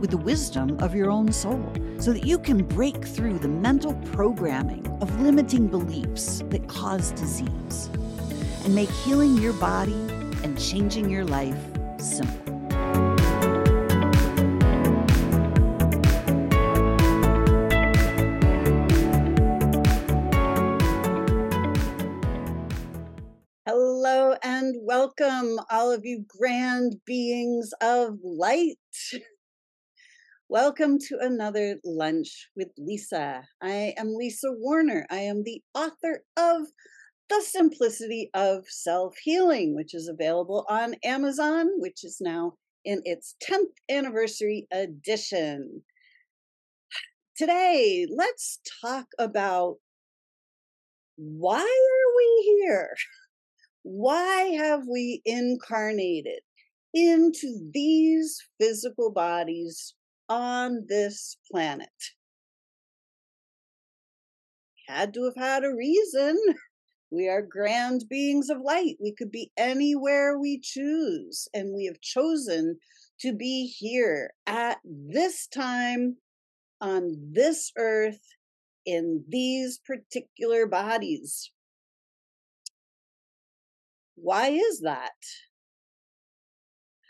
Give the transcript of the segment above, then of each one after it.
with the wisdom of your own soul so that you can break through the mental programming of limiting beliefs that cause disease and make healing your body and changing your life simple. Hello and welcome, all of you grand beings of light. Welcome to another lunch with Lisa. I am Lisa Warner. I am the author of The Simplicity of Self Healing, which is available on Amazon, which is now in its 10th anniversary edition. Today, let's talk about why are we here? Why have we incarnated into these physical bodies on this planet. Had to have had a reason. We are grand beings of light. We could be anywhere we choose, and we have chosen to be here at this time on this earth in these particular bodies. Why is that?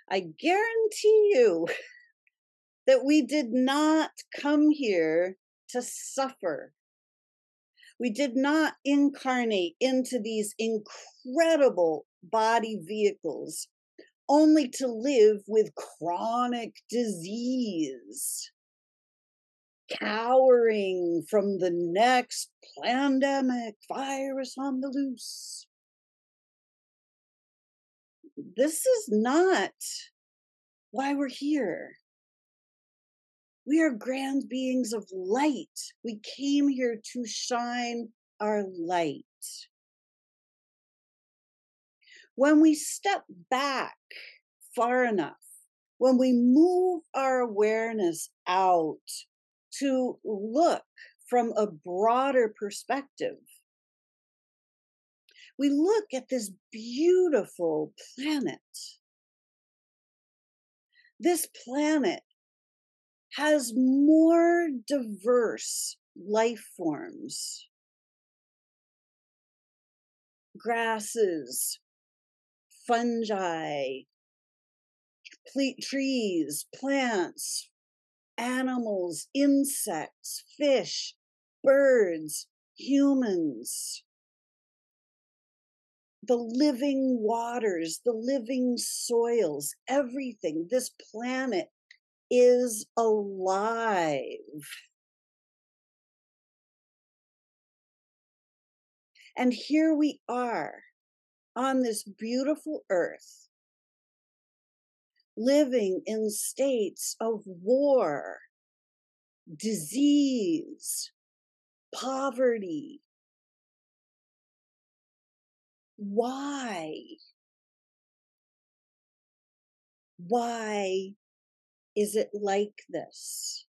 I guarantee you that we did not come here to suffer. We did not incarnate into these incredible body vehicles only to live with chronic disease, cowering from the next pandemic virus on the loose. This is not why we're here. We are grand beings of light. We came here to shine our light. When we step back far enough, when we move our awareness out to look from a broader perspective, we look at this beautiful planet. This planet has more diverse life forms grasses, fungi, trees, plants, animals, insects, fish, birds, humans, the living waters, the living soils, everything. This planet is alive. And here we are on this beautiful earth, living in states of war, disease, poverty. Why? Why is it like this?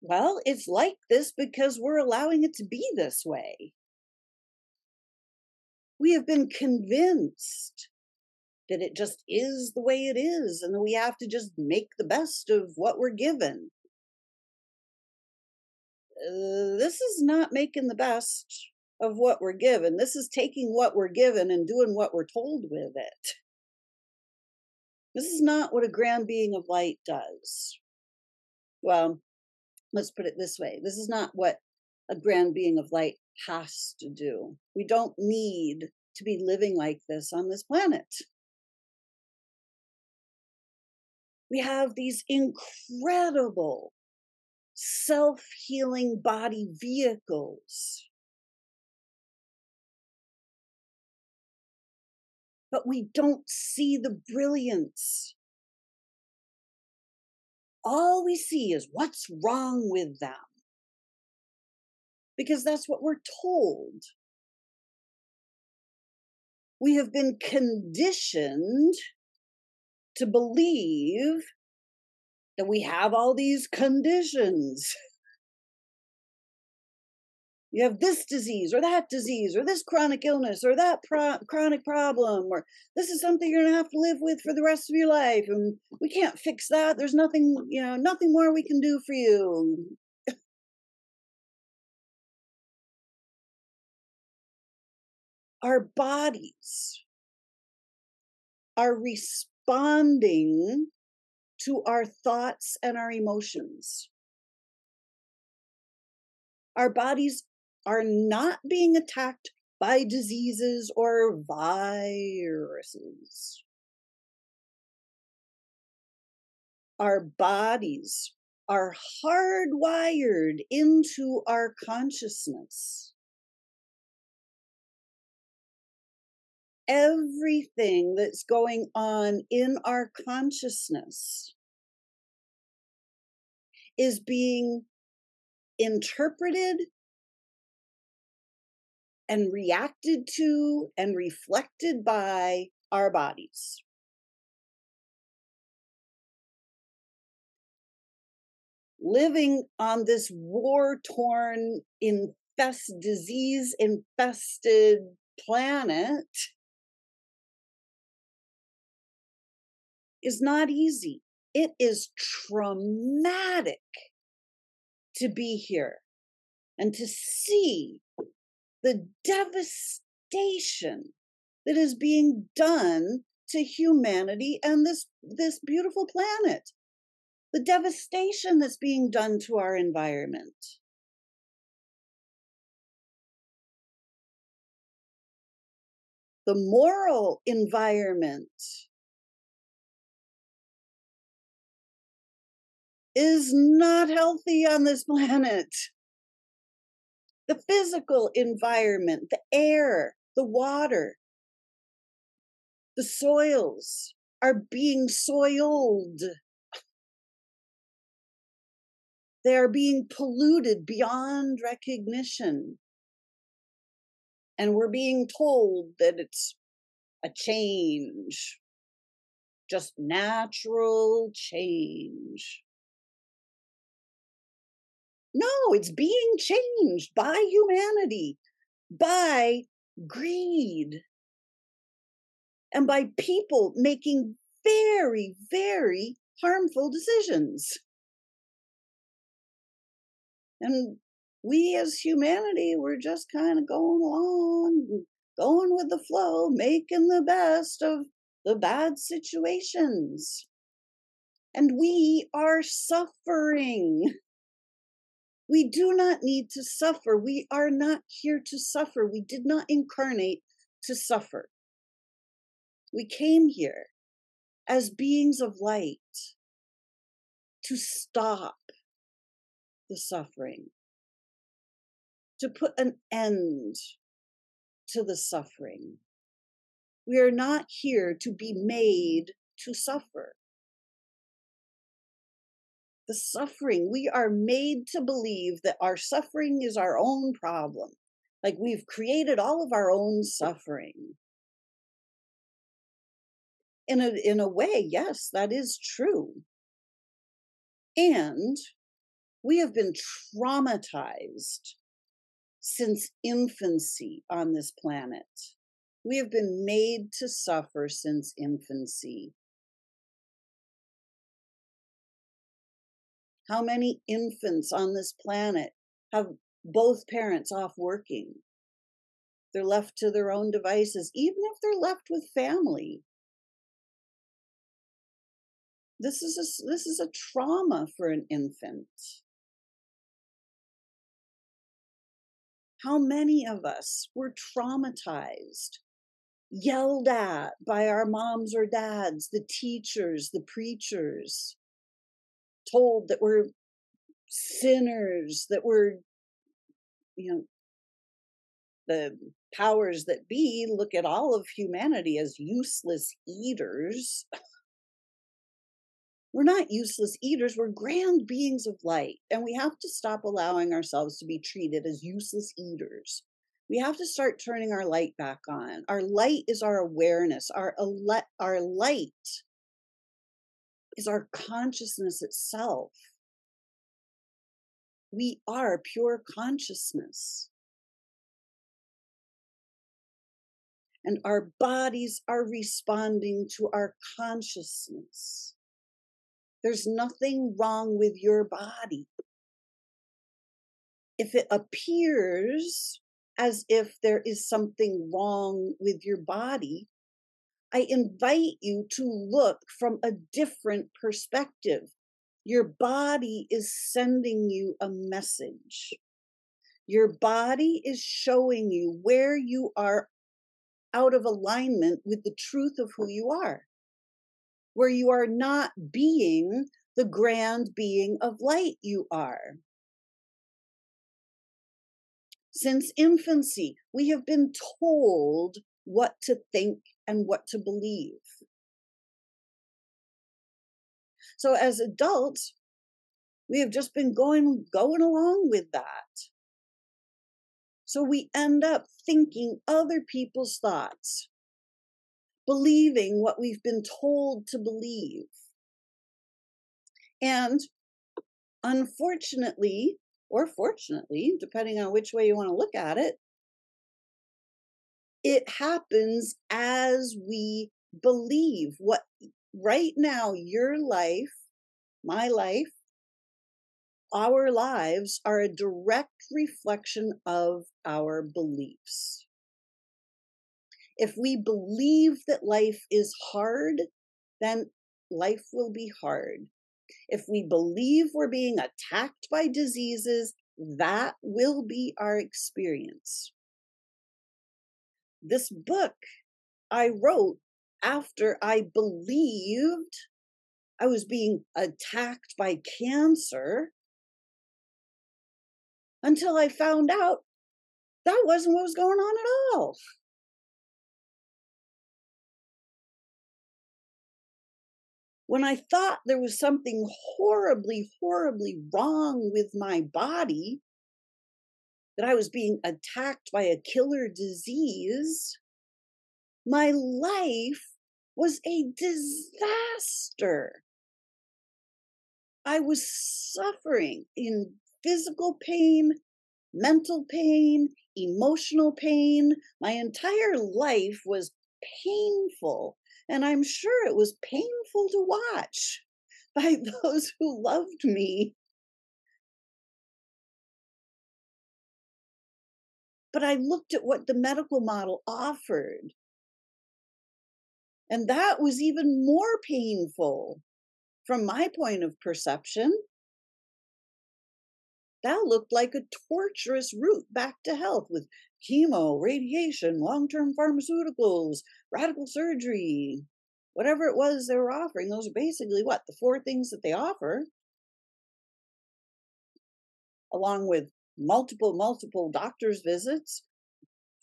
Well, it's like this because we're allowing it to be this way. We have been convinced that it just is the way it is and that we have to just make the best of what we're given. Uh, this is not making the best of what we're given. This is taking what we're given and doing what we're told with it. This is not what a grand being of light does. Well, let's put it this way this is not what a grand being of light has to do. We don't need to be living like this on this planet. We have these incredible self healing body vehicles but we don't see the brilliance. All we see is what's wrong with them. Because that's what we're told. we have been conditioned to believe that we have all these conditions. You have this disease or that disease or this chronic illness or that pro- chronic problem or this is something you're going to have to live with for the rest of your life and we can't fix that. There's nothing, you know, nothing more we can do for you. Our bodies are responding to our thoughts and our emotions. Our bodies are not being attacked by diseases or viruses. Our bodies are hardwired into our consciousness. everything that's going on in our consciousness is being interpreted and reacted to and reflected by our bodies. Living on this war torn, infest, disease infested planet is not easy. It is traumatic to be here and to see the devastation that is being done to humanity and this this beautiful planet the devastation that's being done to our environment the moral environment is not healthy on this planet. The physical environment, the air, the water, the soils are being soiled. They are being polluted beyond recognition. And we're being told that it's a change, just natural change. No, it's being changed by humanity, by greed, and by people making very, very harmful decisions. And we as humanity, we're just kind of going along, mm, going with the flow, making the best of the bad situations. And we are suffering. We do not need to suffer. We are not here to suffer. We did not incarnate to suffer. We came here as beings of light to stop the suffering, to put an end to the suffering. We are not here to be made to suffer the suffering. We are made to believe that our suffering is our own problem. Like we've created all of our own suffering. In a, in a way, yes, that is true. And we have been traumatized since infancy on this planet. We have been made to suffer since infancy. How many infants on this planet have both parents off working? They're left to their own devices, even if they're left with family. This is a, this is a trauma for an infant. How many of us were traumatized, yelled at by our moms or dads, the teachers, the preachers, told that we're sinners, that we're, you know, the powers that be look at all of humanity as useless eaters. We're not useless eaters, we're grand beings of light, and we have to stop allowing ourselves to be treated as useless eaters. we have to start turning our light back on. Our light is our awareness. Our, our light is our consciousness itself. We are pure consciousness. And our bodies are responding to our consciousness. There's nothing wrong with your body. If it appears as if there is something wrong with your body, I invite you to look from a different perspective. Your body is sending you a message. Your body is showing you where you are out of alignment with the truth of who you are, where you are not being the grand being of light you are. Since infancy, we have been told what to think and what to believe. So as adults, we have just been going going along with that. So we end up thinking other people's thoughts, believing what we've been told to believe. And unfortunately, or fortunately, depending on which way you want to look at it, it happens as we believe what right now your life, my life, our lives are a direct reflection of our beliefs. If we believe that life is hard, then life will be hard. If we believe we're being attacked by diseases, that will be our experience. This book I wrote after I believed I was being attacked by cancer until I found out that wasn't what was going on at all. when I thought there was something horribly, horribly wrong with my body, that I was being attacked by a killer disease, my life was a disaster. I was suffering in physical pain, mental pain, emotional pain. My entire life was painful and I'm sure it was painful to watch by those who loved me. But I looked at what the medical model offered. And that was even more painful from my point of perception. That looked like a torturous route back to health with chemo, radiation, long term pharmaceuticals, radical surgery, whatever it was they were offering. Those are basically what? The four things that they offer, along with multiple, multiple doctor's visits,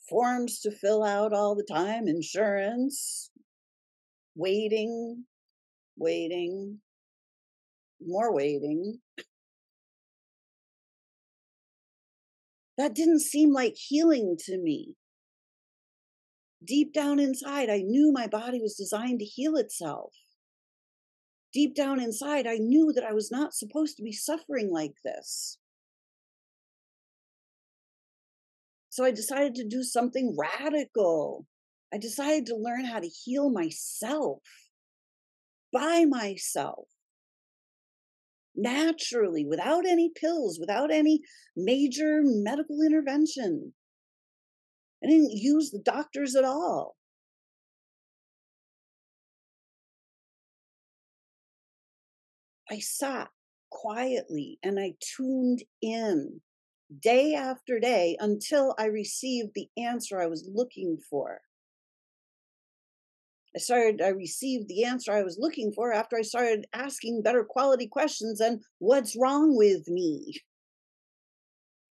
forms to fill out all the time, insurance, waiting, waiting, more waiting. That didn't seem like healing to me. Deep down inside, I knew my body was designed to heal itself. Deep down inside, I knew that I was not supposed to be suffering like this. So I decided to do something radical. I decided to learn how to heal myself by myself naturally, without any pills, without any major medical intervention. I didn't use the doctors at all. I sat quietly and I tuned in day after day until I received the answer I was looking for. I started, I received the answer I was looking for after I started asking better quality questions and what's wrong with me?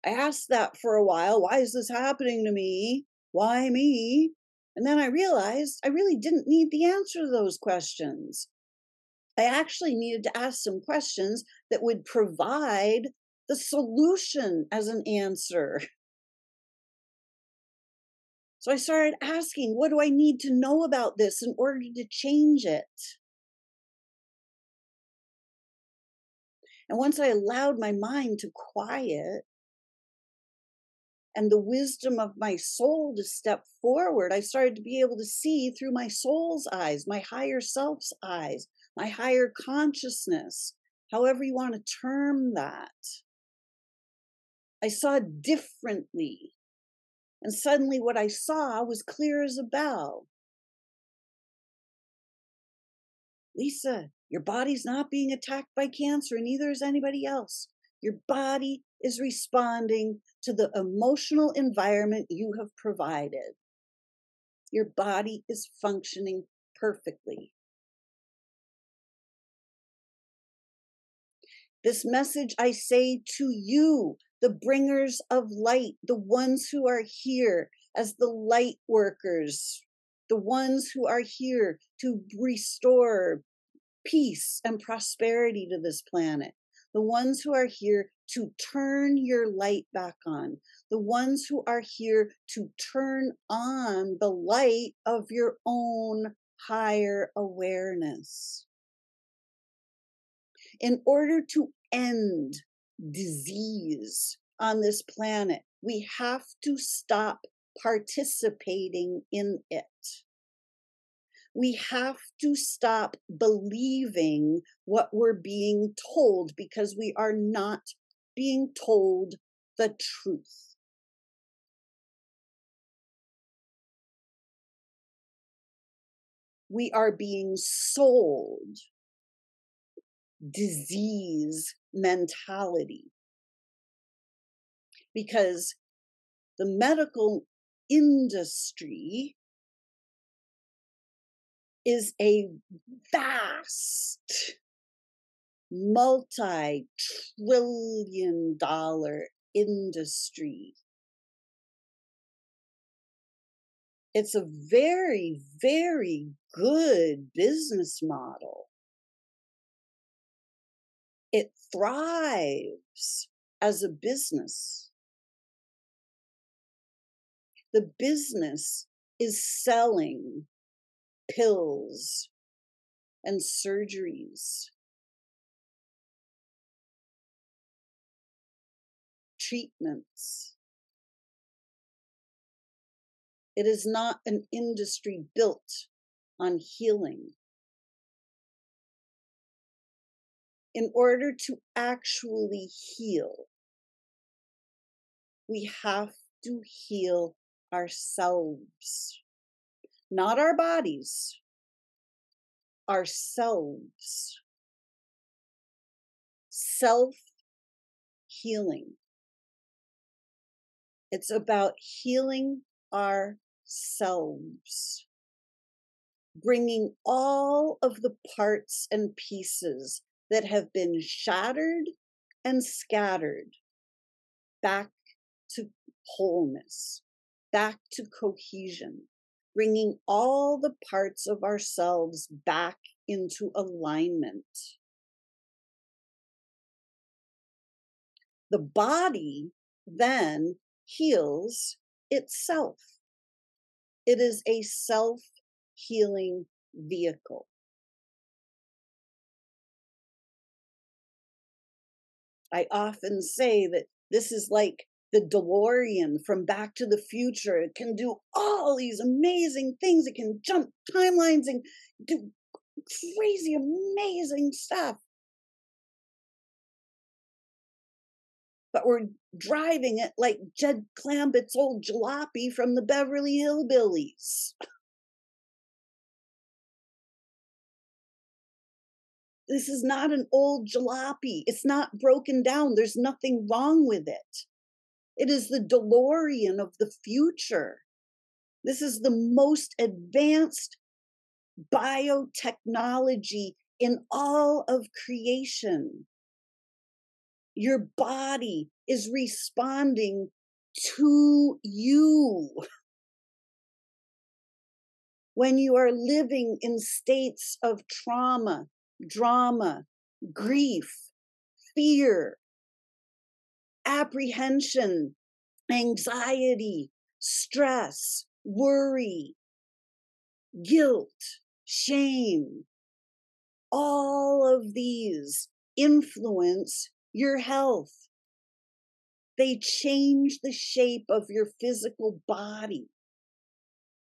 I asked that for a while. Why is this happening to me? Why me? And then I realized I really didn't need the answer to those questions. I actually needed to ask some questions that would provide the solution as an answer. So I started asking, what do I need to know about this in order to change it? And once I allowed my mind to quiet and the wisdom of my soul to step forward, I started to be able to see through my soul's eyes, my higher self's eyes, my higher consciousness, however you want to term that. I saw differently. And suddenly, what I saw was clear as a bell. Lisa, your body's not being attacked by cancer, and neither is anybody else. Your body is responding to the emotional environment you have provided. Your body is functioning perfectly. This message I say to you, the bringers of light, the ones who are here as the light workers, the ones who are here to restore peace and prosperity to this planet, the ones who are here to turn your light back on, the ones who are here to turn on the light of your own higher awareness. In order to end disease on this planet, we have to stop participating in it we have to stop believing what we're being told because we are not being told the truth. We are being sold disease mentality because the medical industry is a vast multi trillion dollar industry. It's a very, very good business model. It thrives as a business. The business is selling pills and surgeries, treatments. It is not an industry built on healing. In order to actually heal, we have to heal ourselves not our bodies, ourselves. Self healing. It's about healing ourselves, bringing all of the parts and pieces that have been shattered and scattered back to wholeness, back to cohesion bringing all the parts of ourselves back into alignment. The body then heals itself. It is a self healing vehicle. I often say that this is like the DeLorean from Back to the Future. It can do all these amazing things. It can jump timelines and do crazy, amazing stuff. But we're driving it like Jed Clampett's old jalopy from the Beverly Hillbillies. This is not an old jalopy. It's not broken down. There's nothing wrong with it. It is the DeLorean of the future. This is the most advanced biotechnology in all of creation. Your body is responding to you. When you are living in states of trauma, drama, grief, fear, apprehension, anxiety, stress, worry, guilt, shame, all of these influence your health. They change the shape of your physical body.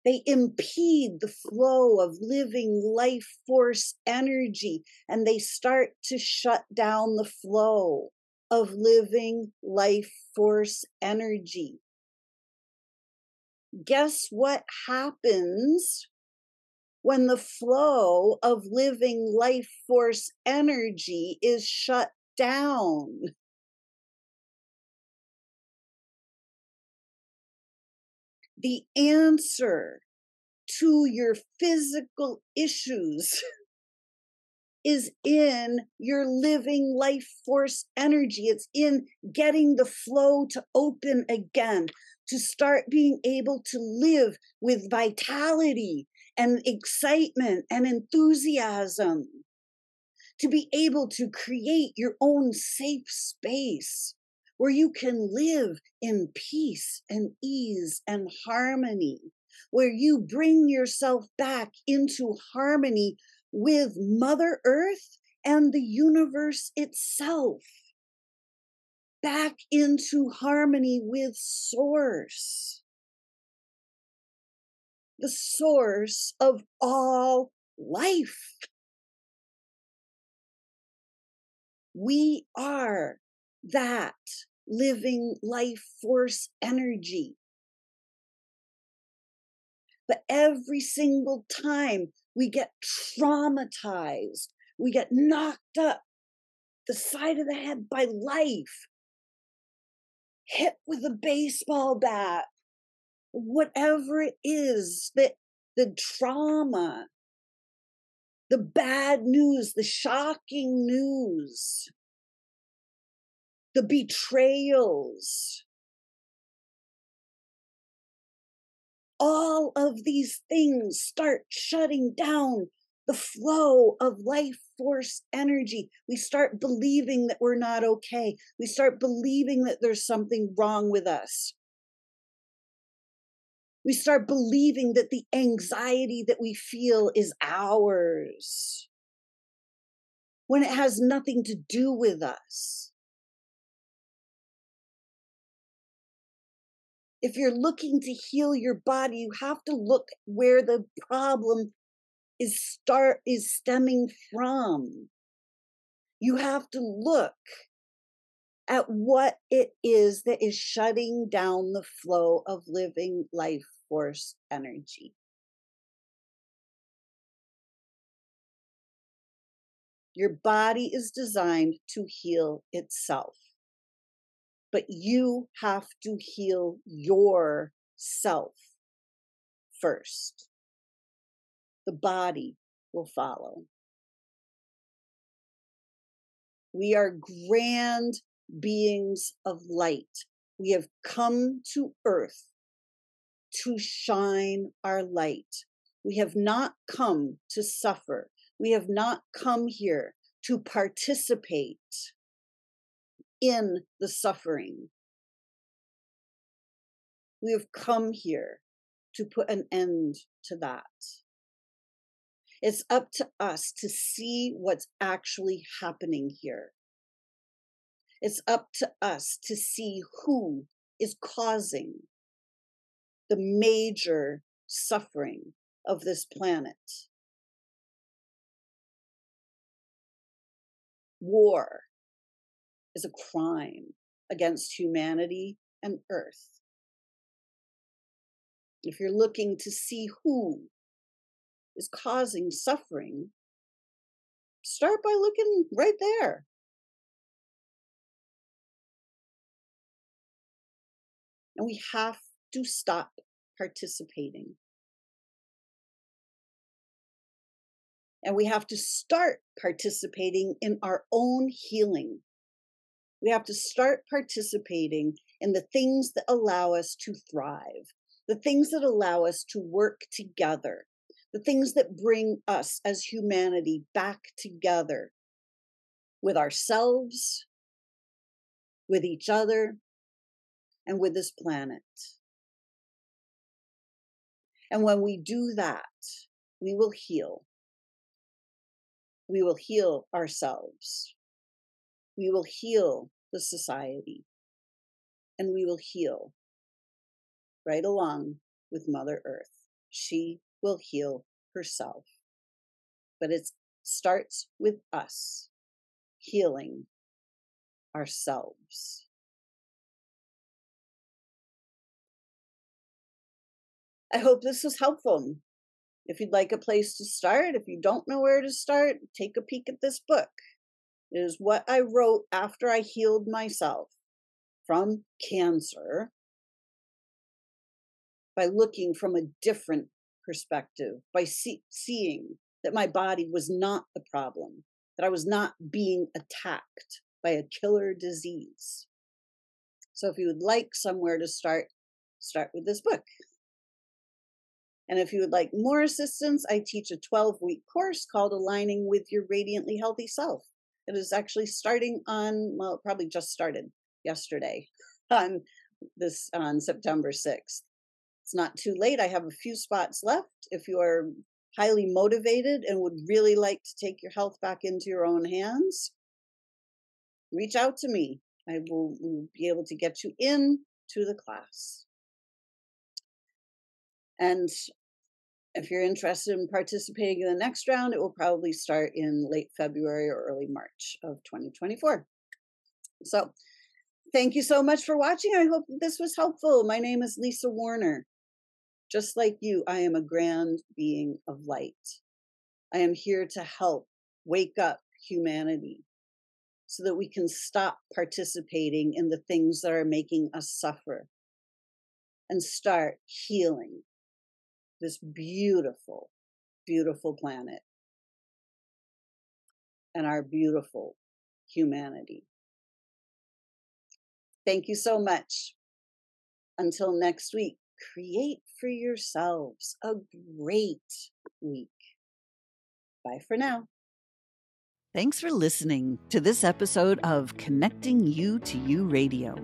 They impede the flow of living life force energy and they start to shut down the flow of living life force energy. Guess what happens when the flow of living life force energy is shut down? The answer to your physical issues is in your living life force energy. It's in getting the flow to open again, to start being able to live with vitality and excitement and enthusiasm, to be able to create your own safe space where you can live in peace and ease and harmony, where you bring yourself back into harmony with Mother Earth and the universe itself, back into harmony with Source, the source of all life. We are that living life force energy. But every single time we get traumatized, we get knocked up the side of the head by life, hit with a baseball bat, whatever it is that the trauma, the bad news, the shocking news, the betrayals. All of these things start shutting down the flow of life force energy. We start believing that we're not okay. We start believing that there's something wrong with us. We start believing that the anxiety that we feel is ours when it has nothing to do with us. If you're looking to heal your body, you have to look where the problem is start is stemming from. You have to look at what it is that is shutting down the flow of living life force energy. Your body is designed to heal itself but you have to heal yourself first. The body will follow. We are grand beings of light. We have come to earth to shine our light. We have not come to suffer. We have not come here to participate in the suffering. We have come here to put an end to that. It's up to us to see what's actually happening here. It's up to us to see who is causing the major suffering of this planet. War, is a crime against humanity and earth. If you're looking to see who is causing suffering, start by looking right there. And we have to stop participating. And we have to start participating in our own healing. We have to start participating in the things that allow us to thrive, the things that allow us to work together, the things that bring us as humanity back together with ourselves, with each other, and with this planet. And when we do that, we will heal. We will heal ourselves. We will heal the society. And we will heal right along with Mother Earth. She will heal herself. But it starts with us healing ourselves. I hope this was helpful. If you'd like a place to start, if you don't know where to start, take a peek at this book. Is what I wrote after I healed myself from cancer by looking from a different perspective, by see- seeing that my body was not the problem, that I was not being attacked by a killer disease. So if you would like somewhere to start, start with this book. And if you would like more assistance, I teach a 12 week course called Aligning with Your Radiantly Healthy Self. It is actually starting on, well, it probably just started yesterday on this on September 6th. It's not too late. I have a few spots left. If you are highly motivated and would really like to take your health back into your own hands, reach out to me. I will, be able to get you in to the class. And if you're interested in participating in the next round, it will probably start in late February or early March of 2024. So, thank you so much for watching. I hope this was helpful. My name is Lisa Warner. Just like you, I am a grand being of light. I am here to help wake up humanity so that we can stop participating in the things that are making us suffer and start healing this beautiful, beautiful planet and our beautiful humanity. Thank you so much. Until next week, create for yourselves a great week. Bye for now. Thanks for listening to this episode of Connecting You to You Radio.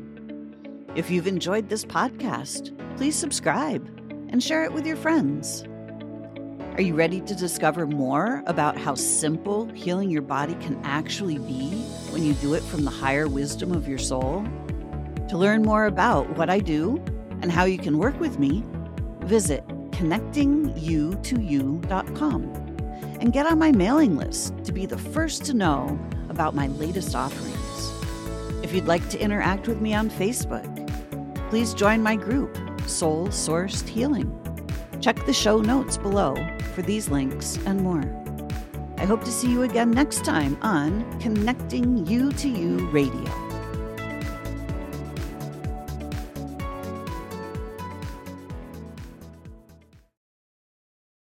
If you've enjoyed this podcast, please subscribe and share it with your friends. Are you ready to discover more about how simple healing your body can actually be when you do it from the higher wisdom of your soul? To learn more about what I do and how you can work with me, visit connectingyoutoyou.com and get on my mailing list to be the first to know about my latest offerings. If you'd like to interact with me on Facebook, please join my group soul sourced healing. Check the show notes below for these links and more. I hope to see you again next time on Connecting You to You Radio.